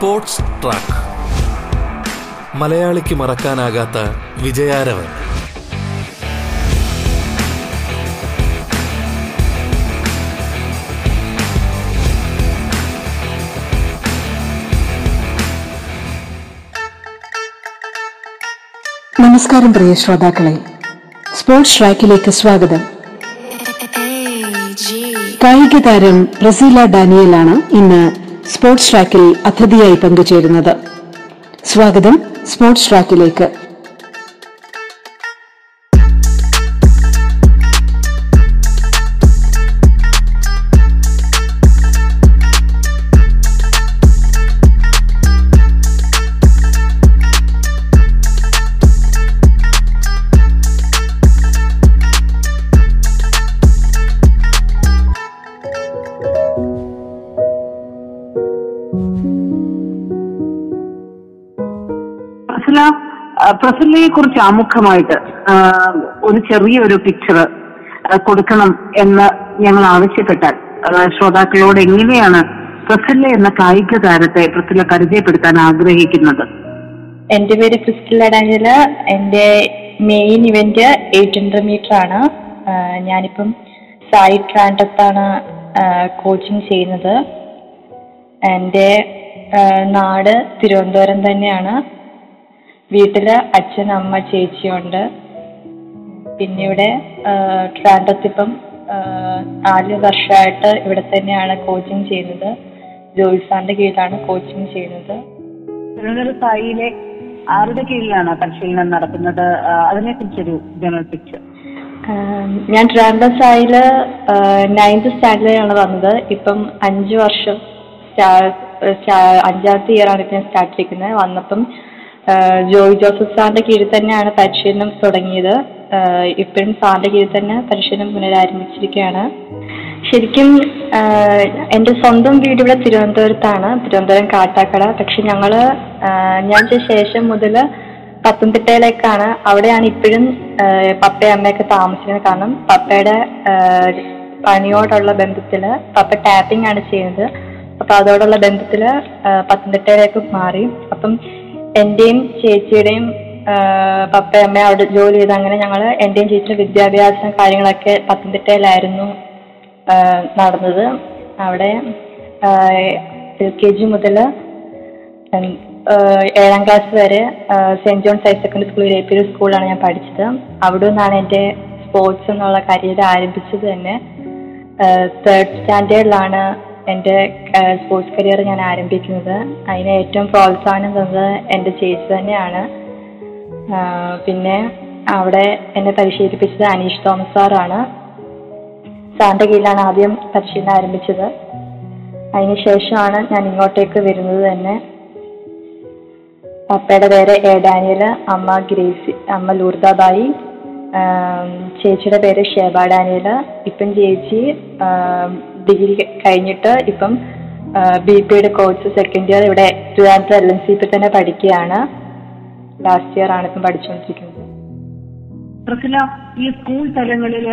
Sports Track. മലയാളിക്ക് മറക്കാനാകാത്ത വിജയാരവൻ. നമസ്കാരം പ്രിയ ശ്രോതാക്കളെ. സ്പോർട്സ് ട്രാക്കിലേക്ക് സ്വാഗതം. കായിക താരം റസീല ഡാനിയലാണ് ഇന്ന് സ്പോർട്സ് ട്രാക്കിൽ അതിഥിയായി പങ്കുചേരുന്നത്. സ്വാഗതം സ്പോർട്സ് ട്രാക്കിലേക്ക്. കുറിച്ച് ആമുഖമായിട്ട് ഒരു ചെറിയൊരു പിക്ചർ കൊടുക്കണം എന്ന് ഞങ്ങൾ ആവശ്യപ്പെട്ടാൽ ശ്രോതാക്കളോട് എങ്ങനെയാണ് പ്രസില്ല എന്ന കായിക താരത്തെ പ്രസില്ല പരിചയപ്പെടുത്താൻ ആഗ്രഹിക്കുന്നത്? എന്റെ പേര് ക്രിസ്റ്റല ഡാനിയൽ. എന്റെ main event eight hundred metre ആണ്. ഞാനിപ്പം സായി ട്രാൻഡത്താണ് കോച്ചിങ് ചെയ്യുന്നത്. എന്റെ നാട് തിരുവനന്തപുരം തന്നെയാണ്. വീട്ടിൽ അച്ഛൻ അമ്മ ചേച്ചിയുണ്ട് പിന്നെ ഇവിടെ ട്രാൻഡത്തിപ്പം നാല് വർഷമായിട്ട് ഇവിടെ തന്നെയാണ് കോച്ചിങ് ചെയ്യുന്നത്. ജോയിസാന്റെ കീഴിലാണ് കോച്ചിങ് ചെയ്യുന്നത്. തിരുവനന്തപുരം സായിയിലെ ആരുടെ കീഴിലാണ് പരിശീലനം നടത്തുന്നത്? അതിനെ കുറിച്ചൊരു ജനറൽ പിക്ചർ ഞാൻ ട്രാൻഡം സായിൽ നയൻത് സ്റ്റാൻഡേർഡിലാണ് വന്നത്. ഇപ്പം അഞ്ച് വർഷം അഞ്ചാമത്തെ ഇയർ ആണ് ഇപ്പം ഞാൻ സ്റ്റാർട്ട് ചെയ്തിരിക്കുന്നത്. വന്നപ്പം ജോയ് ജോസഫ് സാറിന്റെ കീഴിൽ തന്നെയാണ് പരിശീലനം തുടങ്ങിയത്. ഇപ്പോഴും സാറിന്റെ കീഴിൽ തന്നെ പരിശീലനം പുനരാരംഭിച്ചിരിക്കുകയാണ്. ശരിക്കും എന്റെ സ്വന്തം വീട് ഇവിടെ തിരുവനന്തപുരത്താണ്. തിരുവനന്തപുരം കാട്ടാക്കട. പക്ഷെ ഞങ്ങൾ ആ, ഞാൻ ശേഷം മുതൽ പത്തനംതിട്ടയിലേക്കാണ്. അവിടെയാണ് ഇപ്പോഴും പപ്പയും അമ്മയൊക്കെ താമസിക്കുന്നത്. കാരണം പപ്പയുടെ പണിയോടുള്ള ബന്ധത്തിൽ പപ്പ ടാപ്പിംഗ് ആണ് ചെയ്യുന്നത്. അപ്പൊ അതോടുള്ള ബന്ധത്തിൽ പത്തനംതിട്ടയിലേക്ക് മാറി. അപ്പം എന്റെയും ചേച്ചിയുടെയും പപ്പ അമ്മ അവിടെ ജോലി ചെയ്ത് അങ്ങനെ ഞങ്ങൾ എന്റെയും ചേച്ചിയുടെ വിദ്യാഭ്യാസം കാര്യങ്ങളൊക്കെ പത്തനംതിട്ടയിലായിരുന്നു നടന്നത്. അവിടെ എൽ കെ ജി മുതൽ ഏഴാം ക്ലാസ് വരെ Saint John's Higher Secondary School Irappur സ്കൂളിലാണ് ഞാൻ പഠിച്ചത്. അവിടെ നിന്നാണ് എന്റെ സ്പോർട്സ് എന്നുള്ള കരിയർ ആരംഭിച്ചത് തന്നെ. തേർഡ് സ്റ്റാൻഡേർഡിലാണ് എന്റെ സ്പോർട്സ് കരിയർ ഞാൻ ആരംഭിക്കുന്നത്. അതിന് ഏറ്റവും പ്രോത്സാഹനം തന്നത് എന്റെ ചേച്ചി തന്നെയാണ്. പിന്നെ അവിടെ എന്നെ പരിശീലിപ്പിച്ചത് അനീഷ് തോമസ് സാറാണ്. സാറിന്റെ കീഴിലാണ് ആദ്യം പരിശീലനം ആരംഭിച്ചത്. അതിനുശേഷമാണ് ഞാൻ ഇങ്ങോട്ടേക്ക് വരുന്നത് തന്നെ. പപ്പയുടെ പേര് എ ഡാനിയൽ അമ്മ ഗ്രേസി അമ്മ ലൂർദാബായി ചേച്ചിയുടെ പേര് ഷേബ ഡാനിയൽ ഇപ്പം ചേച്ചി ഡിഗ്രി കഴിഞ്ഞിട്ട് ഇപ്പം ബി പിയുടെ കോഴ്സ് സെക്കൻഡ് ഇയർ ഇവിടെ Trivandrum L N C P തന്നെ പഠിക്കുകയാണ്. ലാസ്റ്റ് ഇയർ ആണ് ഇപ്പം പഠിച്ചുകൊണ്ടിരിക്കുന്നത്. പ്രസല ഈ സ്കൂൾ തലങ്ങളിൽ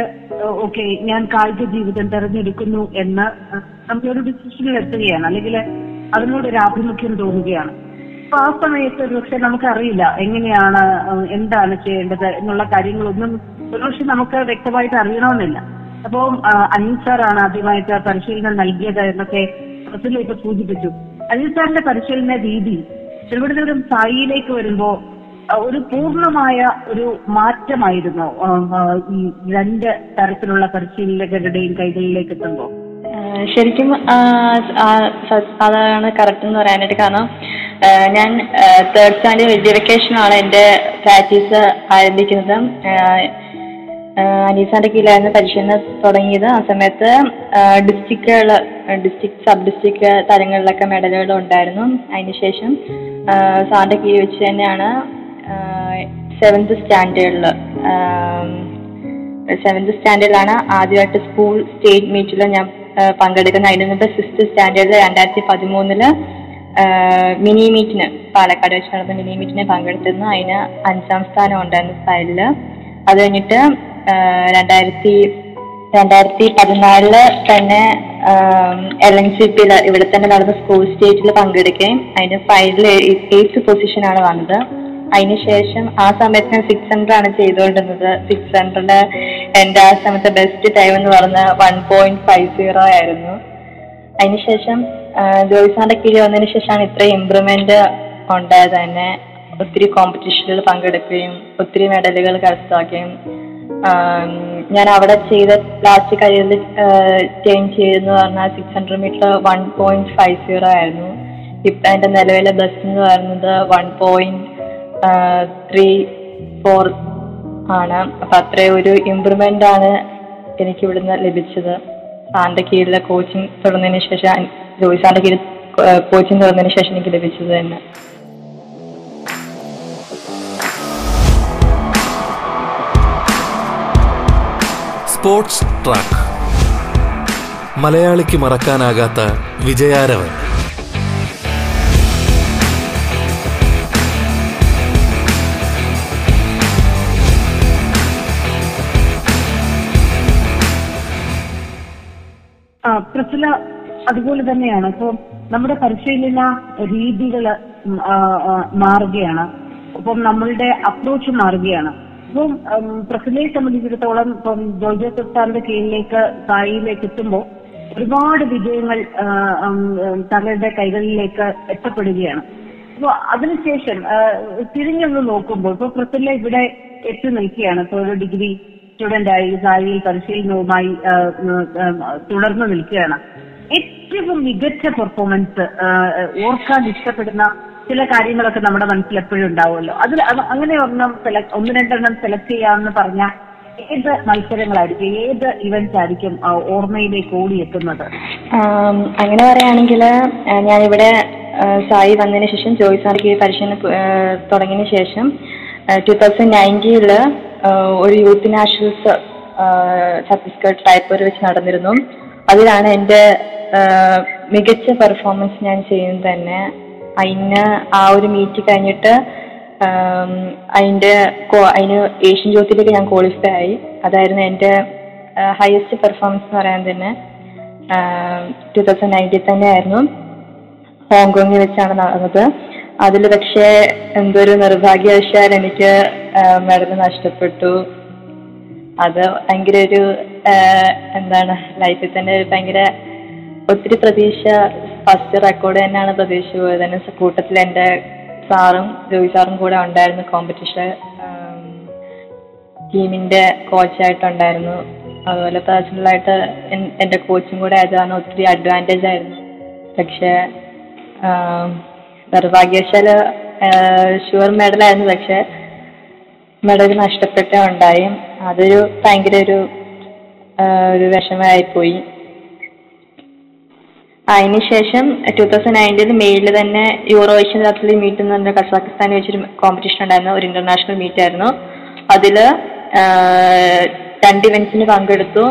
ഓക്കെ ഞാൻ കായിക ജീവിതം തെരഞ്ഞെടുക്കുന്നു എന്ന് നമ്മളൊരു ഡിസിഷനിൽ എത്തുകയാണ് അല്ലെങ്കിൽ അതിനോടൊരു ആഭിമുഖ്യം തോന്നുകയാണ്. അപ്പൊ ആ സമയത്ത് ഒരുപക്ഷെ നമുക്കറിയില്ല എങ്ങനെയാണ് എന്താണ് ചെയ്യേണ്ടത് എന്നുള്ള കാര്യങ്ങളൊന്നും ഒരുപക്ഷെ നമുക്ക് വ്യക്തമായിട്ട് അറിയണമെന്നില്ല. അപ്പോൾ അനിൽ സാറാണ് ആദ്യമായിട്ട് പരിശീലനം നൽകിയത് എന്നൊക്കെ ഇപ്പൊ സൂചിപ്പിച്ചു. അനിൽ സാറിന്റെ പരിശീലന രീതി തിരുവനന്തപുരം സായിയിലേക്ക് വരുമ്പോ ഒരു പൂർണമായ ഒരു മാറ്റമായിരുന്നു. ഈ രണ്ട് തരത്തിലുള്ള പരിശീലകരുടെയും കൈകളിലേക്ക് എത്തുമ്പോൾ ശരിക്കും അതാണ് കറക്റ്റ് എന്ന് പറയാനായിട്ട് കാരണം ഞാൻ തേർഡ് സ്റ്റാൻഡേർഡ് എഡ്യൂക്കേഷനാണ് എന്റെ പ്രാക്ടീസ് ആരംഭിക്കുന്നത്. അനീസാന്റെ കീഴിലായിരുന്നു പരിശീലനം തുടങ്ങിയത്. ആ സമയത്ത് ഡിസ്ട്രിക്റ്റുകൾ ഡിസ്ട്രിക്ട് സബ് ഡിസ്ട്രിക്ട് തലങ്ങളിലൊക്കെ മെഡലുകൾ ഉണ്ടായിരുന്നു. അതിനുശേഷം സാറിന്റെ കീഴിൽ വെച്ച് തന്നെയാണ് സെവൻത് സ്റ്റാൻഡേർഡിൽ സെവൻത് സ്റ്റാൻഡേർഡിലാണ് ആദ്യമായിട്ട് സ്കൂൾ സ്റ്റേറ്റ് മീറ്റിൽ ഞാൻ പങ്കെടുക്കുന്നത്. അതിന് മുമ്പ് സിക്സ്ത് സ്റ്റാൻഡേർഡിൽ രണ്ടായിരത്തി പതിമൂന്നിൽ മിനി മീറ്റിന് പാലക്കാട് വെച്ച് നടന്ന മിനി മീറ്റിന് പങ്കെടുത്തിരുന്നു. അതിന് അഞ്ചാം സ്ഥാനം ഉണ്ടായിരുന്നു സ്റ്റൈലിൽ അത് കഴിഞ്ഞിട്ട് രണ്ടായിരത്തി രണ്ടായിരത്തി പതിനാലിൽ തന്നെ എൽ എൻ സി പിയിൽ ഇവിടെ തന്നെ നടന്ന സ്കൂൾ സ്റ്റേറ്റിൽ പങ്കെടുക്കുകയും അതിന് ഫൈനൽ എയ്ത്ത് പൊസിഷനാണ് വന്നത്. അതിനുശേഷം ആ സമയത്ത് ഞാൻ സിക്സ് ഹൺഡ്രഡ് ആണ് ചെയ്തുകൊണ്ടിരുന്നത്. സിക്സ് ഹൺഡ്രഡ് എന്റെ ആ സമയത്തെ ബെസ്റ്റ് ടൈം എന്ന് പറഞ്ഞ വൺ പോയിന്റ് ഫൈവ് സീറോ ആയിരുന്നു. അതിനുശേഷം ശേഷം സാറിന്റെ കീഴിൽ വന്നതിന് ശേഷമാണ് ഇത്രയും ഇമ്പ്രൂവ്മെന്റ് ഉണ്ടായത് തന്നെ. ഒത്തിരി കോമ്പറ്റീഷനിൽ പങ്കെടുക്കുകയും ഒത്തിരി മെഡലുകൾ കരസ്ഥമാക്കുകയും ഞാൻ അവിടെ ചെയ്ത ലാസ്റ്റ് കരിയറിൽ ചേഞ്ച് ചെയ്തെന്ന് പറഞ്ഞാൽ six hundred metre one point five zero ആയിരുന്നു. ഇപ്പം എന്റെ നിലവിലെ ബെസ്റ്റ് എന്ന് പറയുന്നത് വൺ പോയിന്റ് ത്രീ ഫോർ ആണ്. അപ്പം അത്രയും ഒരു ഇമ്പ്രൂവ്മെന്റ് ആണ് എനിക്ക് ഇവിടുന്ന് ലഭിച്ചത്. സാറിന്റെ കീഴിലെ കോച്ചിങ് തുടർന്നതിന് ശേഷം ജോയി സാറിന്റെ കീഴിൽ കോച്ചിങ് തുടർന്നതിന് ശേഷം എനിക്ക് ലഭിച്ചത് തന്നെ. Sports Track. മലയാളിക്ക് മറക്കാനാകാത്ത വിജയാരവൻ. ആ പ്രഫുല അതുപോലെ തന്നെയാണ്. ഇപ്പൊ നമ്മുടെ പരിശീലന രീതികൾ മാറുകയാണ്. ഇപ്പം നമ്മളുടെ അപ്രോച്ച് മാറുകയാണ്. ഇപ്പം പ്രസിഡന്റിനെ സംബന്ധിച്ചിടത്തോളം ഇപ്പം ജോർജോ സാറിന്റെ കീഴിലേക്ക് സായിയിലേക്ക് എത്തുമ്പോൾ ഒരുപാട് വിജയങ്ങൾ തങ്ങളുടെ കൈകളിലേക്ക് എത്തപ്പെടുകയാണ്. അപ്പൊ അതിനുശേഷം തിരിഞ്ഞൊന്ന് നോക്കുമ്പോൾ ഇപ്പൊ പ്രസിഡന്റ് ഇവിടെ എത്തി നിൽക്കുകയാണ്. ഇപ്പൊ ഒരു ഡിഗ്രി സ്റ്റുഡന്റ് ആയി സായിയിൽ പരിശീലനവുമായി തുടർന്ന് നിൽക്കുകയാണ്. ഏറ്റവും മികച്ച പെർഫോമൻസ് ഓർക്കാൻ ഇഷ്ടപ്പെടുന്ന ചില കാര്യങ്ങളൊക്കെ നമ്മുടെ മനസ്സിൽ എപ്പോഴും ഉണ്ടാവുമല്ലോ. അതിൽ അത് അങ്ങനെ ഒരെണ്ണം സെലക്ട് ഒന്ന് രണ്ടെണ്ണം സെലക്ട് ചെയ്യാമെന്ന് പറഞ്ഞാൽ ഏത് മത്സരങ്ങളായിരിക്കും? ഏത് ഇവന്റ്സ് ആയിരിക്കും ഓർമ്മയിലേക്ക് ഓടിയെത്തുന്നത്? എത്തുന്നത് അങ്ങനെ പറയുകയാണെങ്കിൽ ഞാനിവിടെ ഇവിടെ സായി വന്നതിന് ശേഷം ജോയി സാർക്ക് പരിശീലനം ആ, തുടങ്ങിയതിന് ശേഷം ടു തൗസൻഡ് നയന്റീനിൽ ഒരു യൂത്ത് നാഷണൽസ് ഛത്തീസ്ഗഡ് ടൈപ്പൂർ വെച്ച് നടന്നിരുന്നു. അതിലാണ് എന്റെ മികച്ച പെർഫോമൻസ് ഞാൻ ചെയ്യുന്നത് തന്നെ. അതിന് ആ ഒരു മീറ്റ് കഴിഞ്ഞിട്ട് അതിന്റെ അതിന് ഏഷ്യൻ ജ്യോതിയിലേക്ക് ഞാൻ ക്വാളിഫൈ ആയി. അതായിരുന്നു എന്റെ ഹയസ്റ്റ് പെർഫോമൻസ് എന്ന് പറയാൻ തന്നെ ടൂ തൗസൻഡ് നയന്റീൻ തന്നെ ആയിരുന്നു. ഹോങ്കോങ്ങിൽ വെച്ചാണ് നടന്നത് അതിൽ പക്ഷേ എന്തൊരു നിർഭാഗ്യവശാൽ എനിക്ക് മെഡൽ നഷ്ടപ്പെട്ടു. അത് ഭയങ്കര ഒരു എന്താണ് ലൈഫിൽ തന്നെ ഭയങ്കര ഒത്തിരി പ്രതീക്ഷ. ഫസ്റ്റ് റെക്കോർഡ് തന്നെയാണ് പ്രതീക്ഷ പോയത് തന്നെ കൂട്ടത്തിൽ എന്റെ സാറും ജോയി സാറും കൂടെ ഉണ്ടായിരുന്നു കോമ്പറ്റീഷൻ ടീമിന്റെ കോച്ചായിട്ടുണ്ടായിരുന്നു അതുപോലെ പേഴ്സണലായിട്ട് എന്റെ കോച്ചും കൂടെ ആയതാണ് ഒത്തിരി അഡ്വാന്റേജ് ആയിരുന്നു. പക്ഷേ നിർഭാഗ്യവശാൽ ഷുവർ മെഡലായിരുന്നു പക്ഷേ മെഡൽ നഷ്ടപ്പെട്ടേ ഉണ്ടായി. അതൊരു ഭയങ്കര ഒരു ഒരു വിഷമമായി വിഷമമായിപ്പോയി. അതിനുശേഷം ടു തൗസൻഡ് നയന്റീൻ മെയ്യിൽ തന്നെ യൂറോ ഏഷ്യൻ അത്ലറ്റിക് മീറ്റ് എന്ന് പറഞ്ഞ കസാഖിസ്ഥാനിൽ വെച്ചൊരു കോമ്പറ്റീഷൻ ഉണ്ടായിരുന്നു. ഒരു ഇന്റർനാഷണൽ മീറ്റ് ആയിരുന്നു. അതിൽ രണ്ട് ഇവന്റ്സിന് പങ്കെടുത്തു.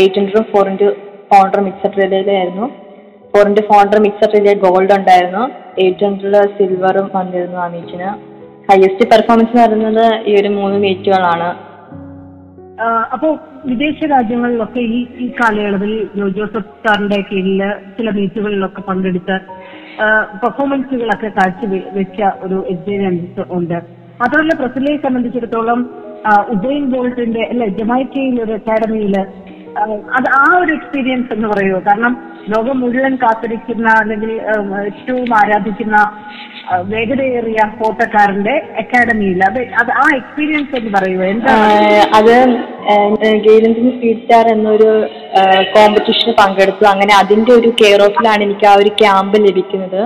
Eight ഹൺഡ്രഡും four into four hundred mixed റിലേയിലായിരുന്നു four into four hundred mixed relay gold ഉണ്ടായിരുന്നു. എയ്റ്റ് ഹൺഡ്രഡ് സിൽവറും വന്നിരുന്നു ആ മീറ്റിന് ഹയസ്റ്റ് പെർഫോമൻസ് എന്ന് പറയുന്നത് ഈ ഒരു മൂന്ന് മീറ്റുകളാണ് അപ്പോ വിദേശ രാജ്യങ്ങളിലൊക്കെ ഈ ഈ കാലയളവിൽ ജോസഫ് സാറിന്റെ കീഴിൽ ചില മീറ്റുകളിലൊക്കെ പങ്കെടുത്ത് പെർഫോമൻസുകളൊക്കെ കാഴ്ച വെച്ച ഒരു എക്സ്പീരിയൻസ് ഉണ്ട്. മാത്രമല്ല പ്രസിലയെ സംബന്ധിച്ചിടത്തോളം ഉദയൻ ബോൾട്ടിന്റെ അല്ലെ ജമൈക്കയിൽ ഒരു അക്കാഡമിയിൽ അത് ആ ഒരു എക്സ്പീരിയൻസ് എന്ന് പറയുമോ? കാരണം ലോകം മുഴുവൻ കാത്തിരിക്കുന്ന അല്ലെങ്കിൽ ഏറ്റവും ആരാധിക്കുന്ന വേഗതയേറിയ ഫോട്ടോക്കാരന്റെ അക്കാഡമിയിൽ അത് അത് ആ എക്സ്പീരിയൻസ് എന്ന് പറയുമോ? എന്താ? അത് ഗെയിലന്തിന് സ്പീഡ് എന്നൊരു കോമ്പറ്റീഷന് പങ്കെടുത്തു. അങ്ങനെ അതിന്റെ ഒരു കെയർ ഓഫിലാണ് എനിക്ക് ആ ഒരു ക്യാമ്പ് ലഭിക്കുന്നത്.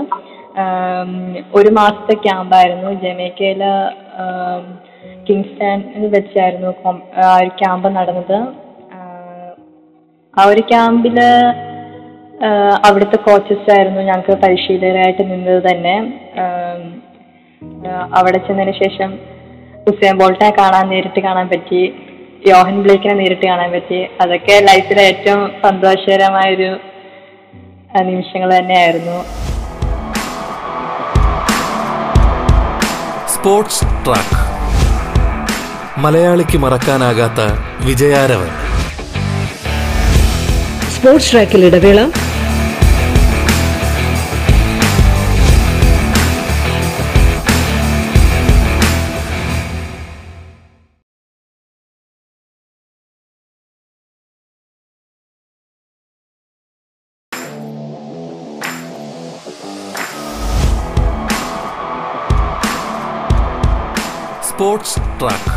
ഒരു മാസത്തെ ക്യാമ്പായിരുന്നു ജമൈക്കയിലെ കിങ്സ്റ്റൺ വെച്ചായിരുന്നു ആ ഒരു ക്യാമ്പ് നടന്നത്. ആ ഒരു ക്യാമ്പിൽ അവിടുത്തെ കോച്ചസ് ആയിരുന്നു ഞങ്ങൾക്ക് പരിശീലകരായിട്ട് നിന്നത് തന്നെ. അവിടെ ചെന്നതിന് ശേഷം ഹുസൈൻ ബോൾട്ടിനെ കാണാൻ നേരിട്ട് കാണാൻ പറ്റി യോഹൻ ബ്ലേക്കിനെ നേരിട്ട് കാണാൻ പറ്റി. അതൊക്കെ ലൈഫിലെ ഏറ്റവും സന്തോഷകരമായൊരു നിമിഷങ്ങൾ തന്നെയായിരുന്നു. Sports Track. മലയാളിക്ക് മറക്കാനാകാത്ത വിജയാരവൻ. സ്പോർട്സ് ട്രാക്കിൽ ഇടവേള. Sports Track.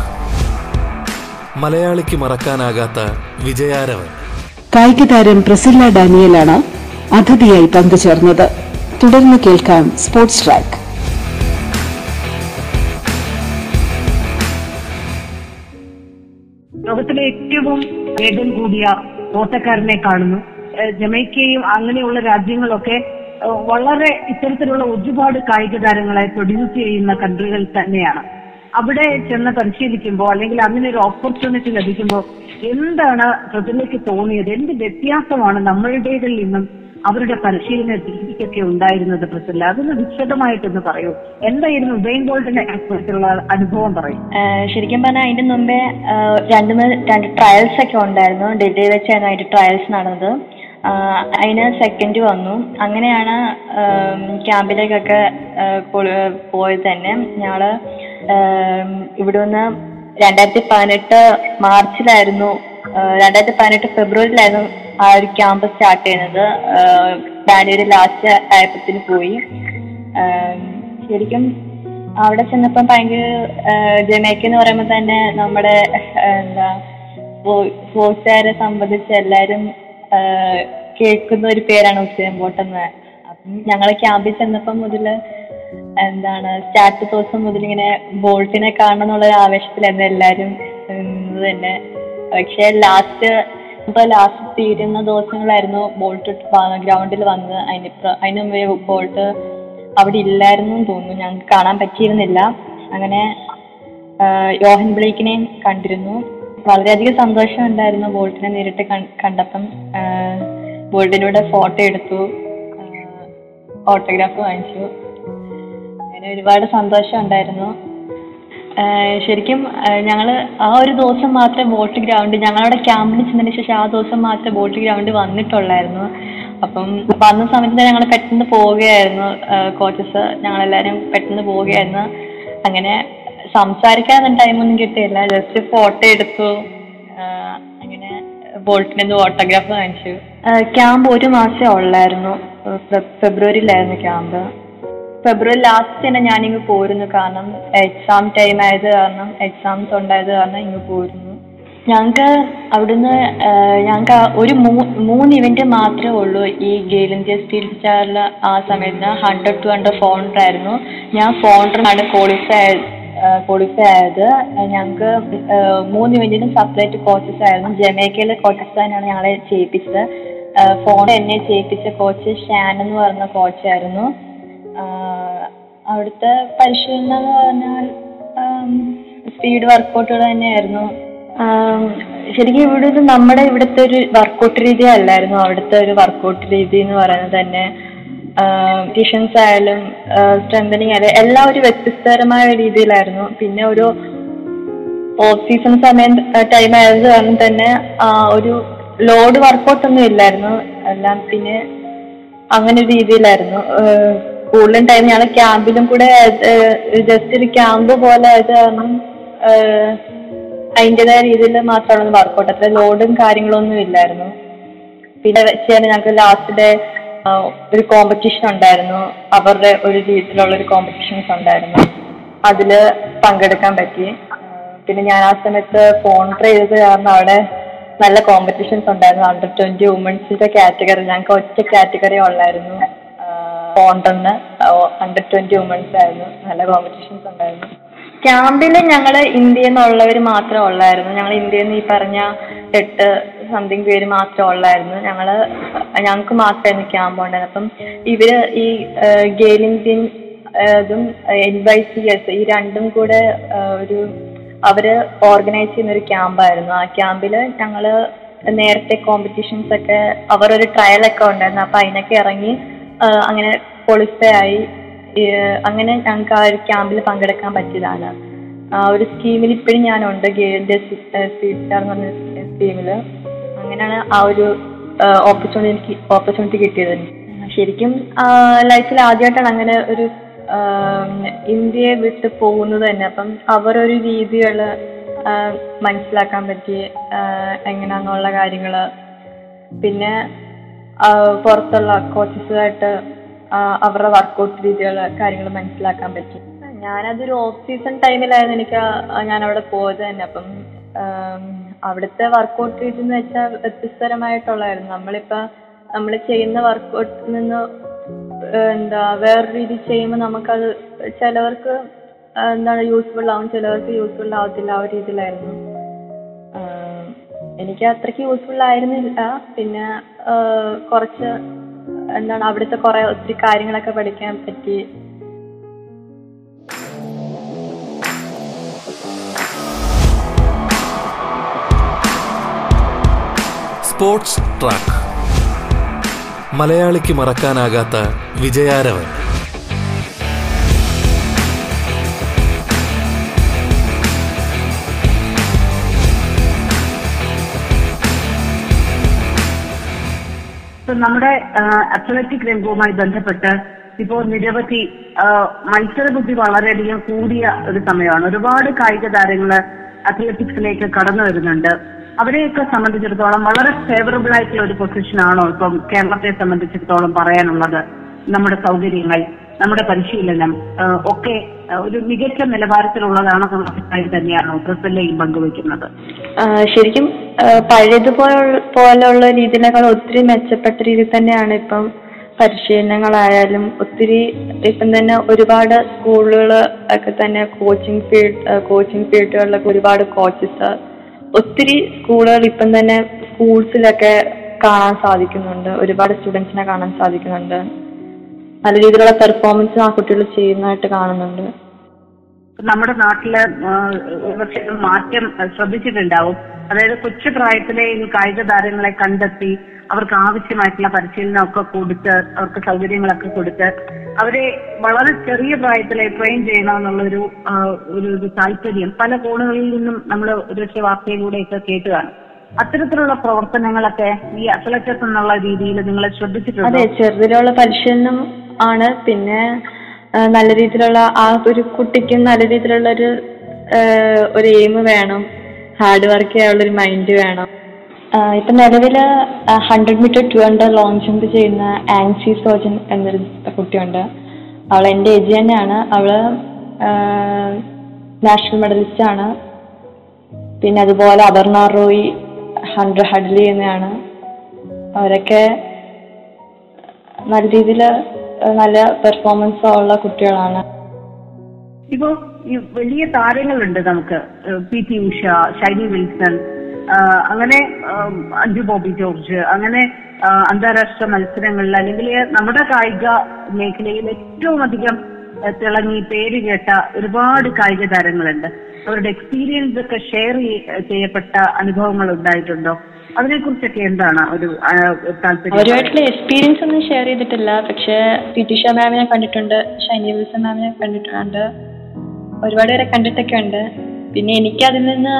മലയാളിക്ക് മറക്കാനാകാത്ത വിജയാരവൻ. കായിക താരം പ്രസില്ല ഡാനിയലാണ് അതിഥിയായി പങ്കുചേർന്നത്. തുടർന്ന് കേൾക്കാം സ്പോർട്സ് ട്രാക്ക്. ലോകത്തിലെ ഏറ്റവും വേഗം കൂടിയ ഓട്ടക്കാരനെ കാണുന്നു. ജമൈക്കയും അങ്ങനെയുള്ള രാജ്യങ്ങളൊക്കെ വളരെ ഇത്തരത്തിലുള്ള ഒരുപാട് കായിക താരങ്ങളെ പ്രൊഡ്യൂസ് ചെയ്യുന്ന കൺട്രികൾ തന്നെയാണ്. അവിടെ ചെന്ന് പരിശീലിക്കുമ്പോൾ അല്ലെങ്കിൽ അങ്ങനെ ഒരു ഓപ്പർച്യൂണിറ്റി ലഭിക്കുമ്പോൾ എന്താണ് പ്രതിമയ്ക്ക് തോന്നിയത്? എന്ത് വ്യത്യാസമാണ് നമ്മളുടേതിൽ നിന്നും അവരുടെ പരിശീലന രീതിക്കൊക്കെ ഉണ്ടായിരുന്നത് പ്രസല്ല? അതൊന്ന് വിശദമായിട്ടൊന്ന് പറയൂ. എന്തായിരുന്നു ഉബൈൻ ബോൾട്ടിനെ കുറിച്ചുള്ള അനുഭവം പറയും. ശരിക്കും പറഞ്ഞാൽ അതിന്റെ മുമ്പേ രണ്ടു രണ്ട് ട്രയൽസ് ഒക്കെ ഉണ്ടായിരുന്നു. ഡൽഹിയിൽ വെച്ചായിരുന്നു അതിന്റെ ട്രയൽസ് നടന്നത്. അതിന് സെക്കൻഡ് വന്നു. അങ്ങനെയാണ് ക്യാമ്പിലേക്കൊക്കെ പോയത് തന്നെ. ഞങ്ങൾ ഇവിടെ നിന്ന് രണ്ടായിരത്തി പതിനെട്ട് മാർച്ചിലായിരുന്നു രണ്ടായിരത്തി പതിനെട്ട് ഫെബ്രുവരിയിലായിരുന്നു ആ ഒരു ക്യാമ്പ് സ്റ്റാർട്ട് ചെയ്യുന്നത്. ആഹ് ജാനുവരി ലാസ്റ്റ് ആയപ്പത്തിന് പോയി. ശരിക്കും അവിടെ ചെന്നപ്പം ഭയങ്കര ജമൈക്ക എന്ന് പറയുമ്പോൾ തന്നെ നമ്മുടെ എന്താ സ്പോർട്സുകാരെ സംബന്ധിച്ച് എല്ലാവരും കേൾക്കുന്ന ഒരു പേരാണ് ബോൾട്ട് എന്ന്. അപ്പം ഞങ്ങൾ ക്യാമ്പിൽ ചെന്നപ്പം മുതൽ എന്താണ് സ്റ്റാർട്ട് ദിവസം മുതൽ ഇങ്ങനെ ബോൾട്ടിനെ കാണണം എന്നുള്ള ഒരു ആവേശത്തിലായിരുന്നു എല്ലാവരും നിന്നത് തന്നെ. പക്ഷെ ലാസ്റ്റ് ഇപ്പൊ ലാസ്റ്റ് തീരുന്ന ദിവസങ്ങളായിരുന്നു ബോൾട്ട് ഗ്രൗണ്ടിൽ വന്ന് അതിന് പ്ര- അതിന് മുമ്പേ ബോൾട്ട് അവിടെ ഇല്ലായിരുന്നു തോന്നുന്നു. ഞങ്ങൾക്ക് കാണാൻ പറ്റിയിരുന്നില്ല. അങ്ങനെ യോഹൻ ബ്ലേക്കിനെയും കണ്ടിരുന്നു. വളരെയധികം സന്തോഷം ഉണ്ടായിരുന്നു ബോൾട്ടിനെ നേരിട്ട് കണ്ടപ്പം. ബോൾട്ടിനൂടെ ഫോട്ടോ എടുത്തു. ഓട്ടോഗ്രാഫ് വാങ്ങിച്ചു. അങ്ങനെ ഒരുപാട് സന്തോഷം ഉണ്ടായിരുന്നു ശരിക്കും ഞങ്ങൾ ആ ഒരു ദിവസം മാത്രമേ ബോട്ട് ഗ്രൗണ്ട് ഞങ്ങളവിടെ ക്യാമ്പിൽ ചെന്നതിന് ശേഷം ആ ദിവസം മാത്രമേ ബോട്ട് ഗ്രൗണ്ട് വന്നിട്ടുള്ളായിരുന്നു. അപ്പം വന്ന സമയത്ത് തന്നെ ഞങ്ങൾ പെട്ടെന്ന് പോവുകയായിരുന്നു. കോച്ചസ് ഞങ്ങളെല്ലാവരും പെട്ടെന്ന് പോവുകയായിരുന്നു. അങ്ങനെ സംസാരിക്കാൻ ടൈമൊന്നും കിട്ടിയില്ല. ജസ്റ്റ് ഫോട്ടോ എടുത്തു. അങ്ങനെ ബോൾട്ടിന് ഓട്ടോഗ്രാഫ് വാങ്ങിച്ചു. ക്യാമ്പ് ഒരു മാസേ ഉള്ളായിരുന്നു. ഫെബ്രുവരിയിലായിരുന്നു ക്യാമ്പ് ഫെബ്രുവരി ലാസ്റ്റ് തന്നെ ഞാനിങ്ങ് പോരുന്നു. കാരണം എക്സാം ടൈം ആയത് കാരണം എക്സാംസ് ഉണ്ടായത് കാരണം ഇങ്ങ് പോരുന്നു. ഞങ്ങൾക്ക് അവിടുന്ന് ഞങ്ങൾക്ക് ഒരു മൂ- മൂന്ന് ഇവന്റ് മാത്രമേ ഉള്ളൂ. ഈ ഗെയിൽ ഇന്ത്യ സ്റ്റീൽ സ്റ്റാറിൽ ആ സമയത്ത് ഹൺഡ്രഡ് ടു ഹൺഡ്രഡ് ഫോൺ ആയിരുന്നു. ഞാൻ ഫോൺ ആണ് ക്വാളിഫൈ ക്വാളിഫൈ ആയത് ഞങ്ങൾക്ക് മൂന്ന് ഇവന്റിനും സെപ്പറേറ്റ് കോച്ചസ് ആയിരുന്നു. ജമൈക്കയിലെ കോച്ചസ് തന്നെയാണ് ഞങ്ങളെ ചെയ്യിപ്പിച്ചത്. ഫോൺ എന്നെ ചെയ്യിപ്പിച്ച കോച്ച് ഷാൻ എന്ന് പറഞ്ഞ കോച്ചായിരുന്നു അവിടുത്തെ പരിശീലനം എന്ന് പറഞ്ഞാൽ സ്പീഡ് വർക്കൗട്ടുകൾ തന്നെയായിരുന്നു. ശരിക്കും ഇവിടെ നമ്മുടെ ഇവിടുത്തെ ഒരു വർക്കൗട്ട് രീതി അല്ലായിരുന്നു. അവിടുത്തെ ഒരു വർക്കൗട്ട് രീതി എന്ന് പറയുന്നത് തന്നെ ടിഷൻസ് ആയാലും സ്ട്രെങ്തനിങ് ആയാലും എല്ലാം ഒരു വ്യത്യസ്തകരമായ രീതിയിലായിരുന്നു. പിന്നെ ഒരു ഓഫ് സീസൺ സമയം ടൈം ആയത് കാരണം തന്നെ ഒരു ലോഡ് വർക്കൗട്ട് ഒന്നും ഇല്ലായിരുന്നു. എല്ലാം പിന്നെ അങ്ങനെ ഒരു രീതിയിലായിരുന്നു. കൂടുതലും ടൈം ഞങ്ങൾ ക്യാമ്പിലും കൂടെ ജസ്റ്റ് ഒരു ക്യാമ്പ് പോലെ ആയത് കാരണം അതിന്റെതായ രീതിയിൽ മാത്രമാണ് വർക്കൗട്ട് അത്ര ലോഡും കാര്യങ്ങളൊന്നും ഇല്ലായിരുന്നു. പിന്നെ വെച്ചാണ് ഞങ്ങൾക്ക് ലാസ്റ്റ് ഡേ ഒരു കോമ്പറ്റീഷൻ ഉണ്ടായിരുന്നു. അവരുടെ ഒരു രീതിയിലുള്ള ഒരു കോമ്പറ്റീഷൻസ് ഉണ്ടായിരുന്നു. അതിൽ പങ്കെടുക്കാൻ പറ്റി. പിന്നെ ഞാൻ ആ സമയത്ത് സ്പോൺസർ ചെയ്തത് കാരണം അവിടെ നല്ല കോമ്പറ്റീഷൻസ് ഉണ്ടായിരുന്നു. അണ്ടർ ട്വന്റി വുമൻസിന്റെ കാറ്റഗറി ഞങ്ങൾക്ക് ഒറ്റ കാറ്റഗറി ഉള്ളായിരുന്നു. ഫോണ്ടെന്ന് അണ്ടർ ട്വന്റി വുമൻസ് ആയിരുന്നു. നല്ല കോമ്പറ്റീഷൻസ് ഉണ്ടായിരുന്നു. ക്യാമ്പിൽ ഞങ്ങൾ ഇന്ത്യയിൽ നിന്നുള്ളവർ മാത്രമേ ഉള്ളായിരുന്നു. ഞങ്ങൾ ഇന്ത്യയിൽ നിന്ന് ഈ പറഞ്ഞ എട്ട് സംതിങ് പേര് മാത്രം ഉള്ളായിരുന്നു. ഞങ്ങൾ ഞങ്ങൾക്ക് മാത്രമായിരുന്നു ക്യാമ്പ് ഉണ്ടായത് അപ്പം ഇവർ ഈ ഗെയിലിംഗ് ഇതും എൻ എസ് ഈ രണ്ടും കൂടെ ഒരു അവർ ഓർഗനൈസ് ചെയ്യുന്ന ഒരു ക്യാമ്പായിരുന്നു ആ ക്യാമ്പിൽ ഞങ്ങൾ നേരത്തെ കോമ്പറ്റീഷൻസ് ഒക്കെ അവർ ഒരു ട്രയൽ ഒക്കെ ഉണ്ടായിരുന്നു. അപ്പൊ അതിനൊക്കെ ഇറങ്ങി അങ്ങനെ ക്വാളിഫൈ ആയി അങ്ങനെ ഞങ്ങൾക്ക് ആ ഒരു ക്യാമ്പിൽ പങ്കെടുക്കാൻ പറ്റിയതാണ്. ഒരു സ്കീമിൽ ഇപ്പോഴും ഞാനുണ്ട്. ഗെയിലിന്റെ സ്റ്റാർ എന്ന് പറഞ്ഞ സ്കീമിൽ അങ്ങനെയാണ് ആ ഒരു ഓപ്പർച്യൂണിറ്റി ഓപ്പർച്യൂണിറ്റി കിട്ടിയത്. ശരിക്കും ലൈഫിൽ ആദ്യമായിട്ടാണ് അങ്ങനെ ഒരു ഇന്ത്യയെ വിട്ട് പോകുന്നത് തന്നെ. അപ്പം അവരൊരു രീതികൾ മനസ്സിലാക്കാൻ പറ്റി എങ്ങനെയാണെന്നുള്ള കാര്യങ്ങൾ. പിന്നെ പുറത്തുള്ള കോച്ചസുമായിട്ട് അവരുടെ വർക്കൗട്ട് രീതികൾ കാര്യങ്ങൾ മനസ്സിലാക്കാൻ പറ്റി. ഞാനതൊരു ഓഫ് സീസൺ ടൈമിലായിരുന്നു എനിക്ക് ഞാൻ അവിടെ പോയത് തന്നെ. അപ്പം അവിടുത്തെ വർക്കൗട്ട് രീതി എന്ന് വെച്ചാൽ വ്യത്യസ്തരമായിട്ടുള്ളതായിരുന്നു. നമ്മളിപ്പോൾ നമ്മൾ ചെയ്യുന്ന വർക്കൗട്ടിൽ നിന്ന് എന്താ വേറെ രീതി ചെയ്യുമ്പോൾ നമുക്കത് ചിലവർക്ക് എന്താണ് യൂസ്ഫുൾ ആവും ചിലവർക്ക് യൂസ്ഫുൾ ആവത്തില്ല ആ ഒരു രീതിയിലായിരുന്നു. എനിക്ക് അത്രയ്ക്ക് യൂസ്ഫുൾ ആയിരുന്നില്ല. പിന്നെ കുറച്ച് എന്താണ് അവിടുത്തെ കുറെ ഒത്തിരി കാര്യങ്ങളൊക്കെ പഠിക്കാൻ പറ്റി. Sports Track. മലയാളിക്ക് മറക്കാനാകാത്ത വിജയാരവൻ. നമ്മുടെ അത്ലറ്റിക് രംഗവുമായി ബന്ധപ്പെട്ട് ഇപ്പോൾ നിരവധി മത്സരബുദ്ധി വളരെയധികം കൂടിയ ഒരു സമയമാണ്. ഒരുപാട് കായിക താരങ്ങൾ അത്ലറ്റിക്സിലേക്ക് കടന്നു വരുന്നുണ്ട്. അവരെയൊക്കെ സംബന്ധിച്ചിടത്തോളം വളരെ ഫേവറബിൾ ആയിട്ടുള്ള ഒരു പൊസിഷൻ ആണോ ഇപ്പം കേരളത്തെ സംബന്ധിച്ചിടത്തോളം പറയാനുള്ളത്? നമ്മുടെ സൗകര്യങ്ങൾ നമ്മുടെ പരിശീലനം ഒക്കെ ഒരു മികച്ച നിലവാരത്തിലുള്ളതാണെന്നുള്ള അഭിപ്രായം തന്നെയാണോ പ്രസല്ലയും പങ്കുവയ്ക്കുന്നത്. ശരിക്കും പഴയതുപോലുള്ള രീതിയിനേക്കാൾ ഒത്തിരി മെച്ചപ്പെട്ട രീതിയിൽ തന്നെയാണ് ഇപ്പം പരിശീലനങ്ങളായാലും ഒത്തിരി ഇപ്പം തന്നെ ഒരുപാട് സ്കൂളുകൾ ഒക്കെ തന്നെ കോച്ചിങ് ഫീൽഡ് കോച്ചിങ് ഫീൽഡുകളിലൊക്കെ ഒരുപാട് കോച്ചസ് ഒത്തിരി സ്കൂളുകൾ ഇപ്പം തന്നെ സ്കൂൾസിലൊക്കെ കാണാൻ സാധിക്കുന്നുണ്ട്. ഒരുപാട് സ്റ്റുഡൻസിനെ കാണാൻ സാധിക്കുന്നുണ്ട്. നല്ല രീതിയിലുള്ള പെർഫോമൻസ് ആ കുട്ടികൾ ചെയ്യുന്നതായിട്ട് കാണുന്നുണ്ട്. നമ്മുടെ നാട്ടിൽ മാറ്റം ശ്രദ്ധിച്ചിട്ടുണ്ടാവും. അതായത് കൊച്ചു പ്രായത്തിലെ ഈ കായിക താരങ്ങളെ കണ്ടെത്തി അവർക്ക് ആവശ്യമായിട്ടുള്ള പരിശീലനമൊക്കെ കൊടുത്ത് അവർക്ക് സൗകര്യങ്ങളൊക്കെ കൊടുത്ത് അവരെ വളരെ ചെറിയ പ്രായത്തിലെ ട്രെയിൻ ചെയ്യണമെന്നുള്ളൊരു എന്നുള്ള ഒരു ഒരു താല്പര്യം പല കോണുകളിൽ നിന്നും നമ്മൾ ഒരുപക്ഷെ വാർത്തയിലൂടെയൊക്കെ കേട്ട് കാണും അത്തരത്തിലുള്ള പ്രവർത്തനങ്ങളൊക്കെ ഈ അത്ലറ്റസ് എന്നുള്ള രീതിയിൽ നിങ്ങൾ ശ്രദ്ധിച്ചിട്ടുണ്ട്? അതെ ചെറുതിലുള്ള പരിശീലനം ആണ്. പിന്നെ നല്ല രീതിയിലുള്ള ആ ഒരു കുട്ടിക്കും നല്ല രീതിയിലുള്ള ഒരു ഒരു എയിം വേണം. ഹാർഡ് വർക്ക് ചെയ്യാനുള്ള ഒരു മൈൻഡ് വേണം. ഇപ്പൊ നിലവിൽ hundred metre two hundred long jump ചെയ്യുന്ന ആൻസി സോജൻ എന്നൊരു കുട്ടിയുണ്ട്. അവൾ എന്റെ ഏജ് തന്നെയാണ്. അവൾ നാഷണൽ മെഡലിസ്റ്റ് ആണ്. പിന്നെ അതുപോലെ അപർണ റോയി ഹൺഡ്രഡ് ഹഡിൽ ചെയ്യുന്നതാണ് അവരൊക്കെ നല്ല രീതിയിൽ നല്ല പെർഫോമൻസ് ഉള്ള കുട്ടികളാണ്. ഇപ്പോ വലിയ താരങ്ങളുണ്ട് നമുക്ക്. പി ടി ഉഷ ഷൈനി വിൽസൺ അങ്ങനെ അഞ്ചു ബോബി ജോർജ് അങ്ങനെ അന്താരാഷ്ട്ര മത്സരങ്ങളിൽ അല്ലെങ്കിൽ നമ്മുടെ കായിക മേഖലയിൽ ഏറ്റവും അധികം തിളങ്ങി പേര് കേട്ട ഒരുപാട് കായിക താരങ്ങളുണ്ട്. അവരുടെ എക്സ്പീരിയൻസ് ഒക്കെ ഷെയർ ചെയ്യപ്പെട്ട അനുഭവങ്ങൾ ഉണ്ടായിട്ടുണ്ടോ? അതിനെക്കുറിച്ചൊക്കെ എന്താണ് ഒരു അവരുമായിട്ടുള്ള എക്സ്പീരിയൻസ് ഒന്നും ഷെയർ ചെയ്തിട്ടില്ല. പക്ഷെ പി ടി ഷാ മാമിനെ കണ്ടിട്ടുണ്ട് ഷൈനി വിൽസൺ മാമിനെ കണ്ടിട്ടുണ്ട് ഒരുപാട് പേരെ കണ്ടിട്ടൊക്കെ ഉണ്ട്. പിന്നെ എനിക്ക് അതിൽ നിന്ന്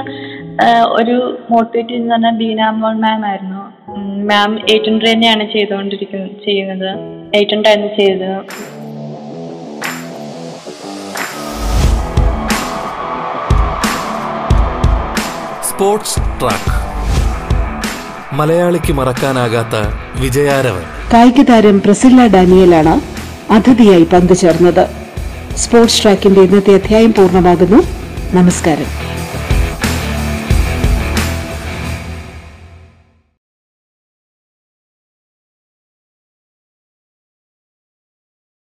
ഒരു മോട്ടിവേറ്റ് എന്ന് പറഞ്ഞാൽ ബീന മോൾ മാം ആയിരുന്നു. മാം എയ്റ്റ് ഹൺഡ്രഡ് തന്നെയാണ് ചെയ്തുകൊണ്ടിരിക്കുന്നത് ചെയ്യുന്നത്. എയ്റ്റ് ഹൺഡ്രഡ് ആയിരുന്നു ചെയ്തത്. Sports Track. മലയാളിക്ക് മറക്കാനാകാത്ത വിജയാരവൻ. കായിക താരം പ്രസില്ല ഡാനിയലാണ് അതിഥിയായി പങ്കുചേർന്നത്. സ്പോർട്സ് ട്രാക്കിന്റെ ഇന്നത്തെ അധ്യായം പൂർണമാകുന്നു. നമസ്കാരം.